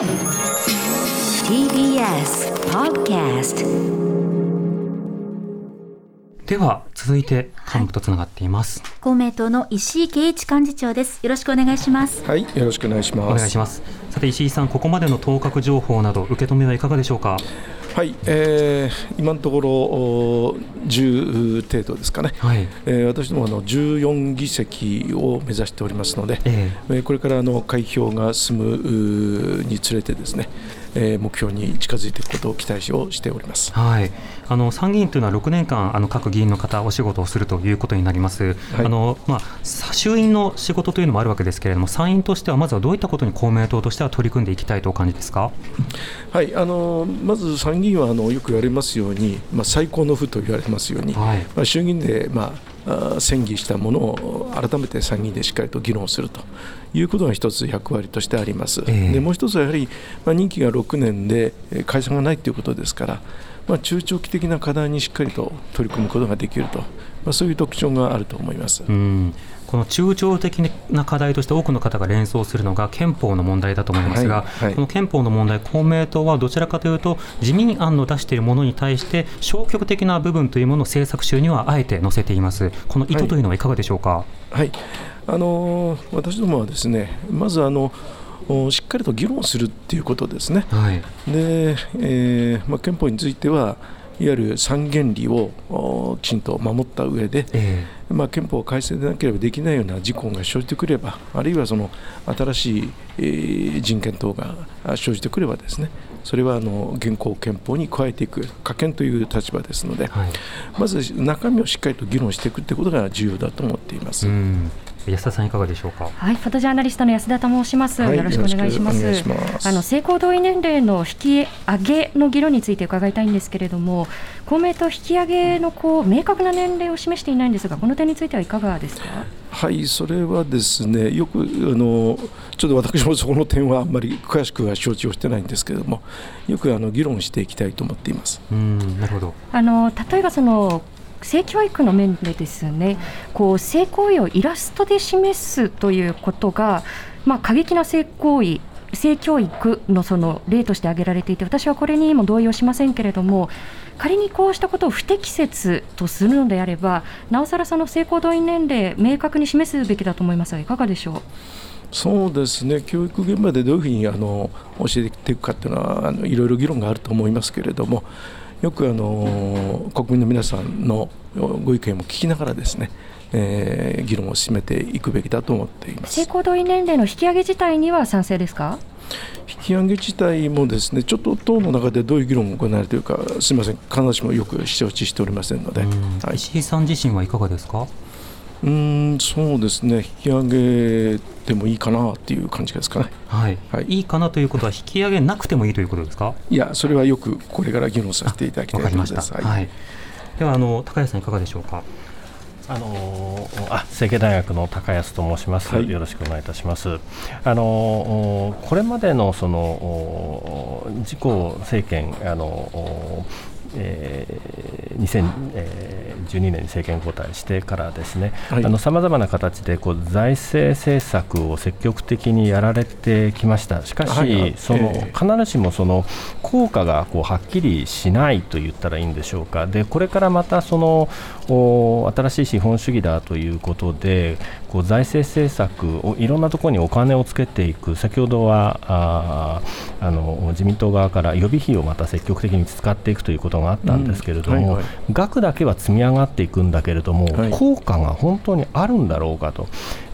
TBS Podcast では続いて幹部とつながっています、公明党の石井啓一幹事長です。よろしくお願いします。はい、よろしくお願いします。お願いしますさて石井さんここまでの当確情報など受け止めはいかがでしょうか？はい、えー今のところお10程度ですかね。はいえー私どもあの14議席を目指しておりますので、ええーこれからあの開票が進むにつれてですね、えー目標に近づいていくことを期待をしております。はい、あの参議院というのは6年間あの各議員の方お仕事をするということになります、はい。あのまあ、さ衆院の仕事というのもあるわけですけれども参院としてはまずはどういったことに公明党としては取り組んでいきたいとお感じですか？はい、あのまず参議院はあのよく言われますように、まあ、最高の府と言われますように、はい。まあ、衆議院で、まあ、あー選議したものを改めて参議院でしっかりと議論するということが一つ役割としてあります。ええ。でもう一つはやはり、まあ、任期が6年でえー解散がないということですから、まあ、中長期的な課題にしっかりと取り組むことができると、まあ、そういう特徴があると思います。うん。この中長的な課題として多くの方が連想するのが憲法の問題だと思いますが、はい。はい。この憲法の問題、公明党はどちらかというと、自民案の出しているものに対して、消極的な部分というものを政策集にはあえて載せています、この意図というのはいかがでしょうか？はい、あのー私どもはですねまずあのおしっかりと議論するっていうことですね。はいで、えーまあ、憲法についてはいわゆる三原理をおきちんと守った上で、えまあ、憲法改正でなければできないような事項が生じてくればあるいはその新しい、えー人権等があ生じてくればですねそれはあの現行憲法に加えていく可憲という立場ですので、えはいまず中身をしっかりと議論していくということが重要だと思っています。うん安田さん、いかがでしょうか？はい、フォトジャーナリストの安田と申します。はいよろしくお願いします。ますあの性交同意年齢の引き上げの議論について伺いたいんですけれども、公明党引き上げのこう明確な年齢を示していないんですが、この点についてはいかがですか？はい、それはですね、よくあのちょっと私もそこの点はあんまり詳しくは承知をしてないんですけれども、よくあの議論していきたいと思っています。うんなるほど。あの例えばその性教育の面でですね、こう性行為をイラストで示すということが、まあ、過激な性行為、性教育のその例として挙げられていて、私はこれにも同意をしませんけれども、仮にこうしたことを不適切とするのであれば、なおさらその性行動員年齢、明確に示すべきだと思いますが、いかがでしょう？そうですね、教育現場でどういうふうにあの教えていくかっていうのはあのいろいろ議論があると思いますけれども、よくあの国民の皆さんのご意見も聞きながらですね、えー議論を進めていくべきだと思っています。性行動員年齢の引き上げ自体には賛成ですか？引き上げ自体もですねちょっと党の中でどういう議論が行われているかすみません必ずしもよく承知しておりませんので、うんはい、石井さん自身はいかがですか？うーんそうですね引き上げてもいいかなっていう感じですかねはい、はいいいかなということは引き上げなくてもいいということですか？いやそれはよくこれから議論させていただきたわかりましいと思いますた。はい。ではあの高谷さんいかがでしょうか？あのーあ成蹊大学の高安と申します、はいよろしくお願いいたします。あのーこれまでのそのお自公政権あのおえー2012年に政権交代してからですね、さまざまな形でこう財政政策を積極的にやられてきました。しかし、はい。はい。そのええ。必ずしもその効果がこうはっきりしないと言ったらいいんでしょうか。でこれからまたそのお新しい資本主義だということでこう財政政策をいろんなところにお金をつけていく。先ほどはあーあの自民党側から予備費をまた積極的に使っていくということがあったんですけれども、額だけは積み上がっていくんだけれども、はい効果が本当にあるんだろうかと。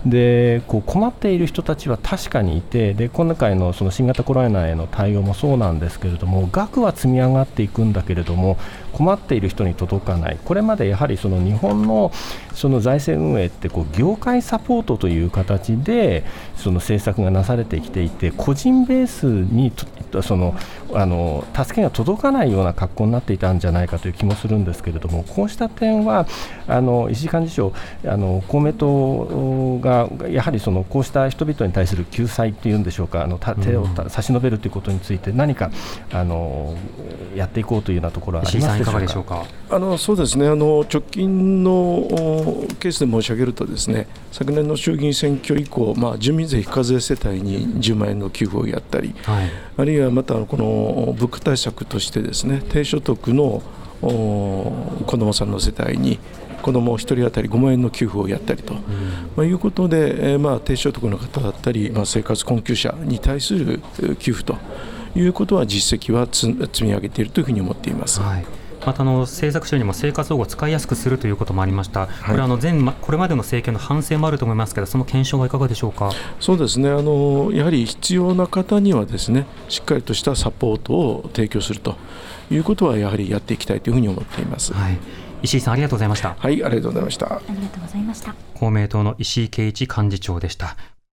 でこう困っている人たちは確かにいてで今回のその新型コロナへの対応もそうなんですけれども額は積み上がっていくんだけれども困っている人に届かない。これまでやはりその日本のその財政運営ってこう業界サポートという形でその政策がなされてきていて個人ベースにとそのあの助けが届かないような格好になっていたんじゃないかという気もするんですけれども、こうした点は、あの石井幹事長、あの公明党がやはりそのこうした人々に対する救済っていうんでしょうか、あの手を差し伸べるということについて、何かあのやっていこうというようなところはありますでしょうか？あのそうですね。あの直近のケースで申し上げるとですね昨年の衆議院選挙以降、まあ、住民税非課税世帯に10万円の給付をやったり、はい、あるいはまたこの物価対策としてですね低所得の子どもさんの世帯に子ども1人当たり5万円の給付をやったりと、うん、まあ、いうことで、えー、まあ、低所得の方だったり、まあ、生活困窮者に対する給付と。いうことは実績は積み上げているというふうに思っています。はい。またあの政策中にも生活保護を使いやすくするということもありました、これあの前これまでの政権の反省もあると思いますけど、その検証はいかがでしょうか？そうですね。あの、やはり必要な方にはですねしっかりとしたサポートを提供するということは、やはりやっていきたいというふうに思っています。はい石井さんありがとうございました。はいありがとうございました。ありがとうございました公明党の石井啓一幹事長でした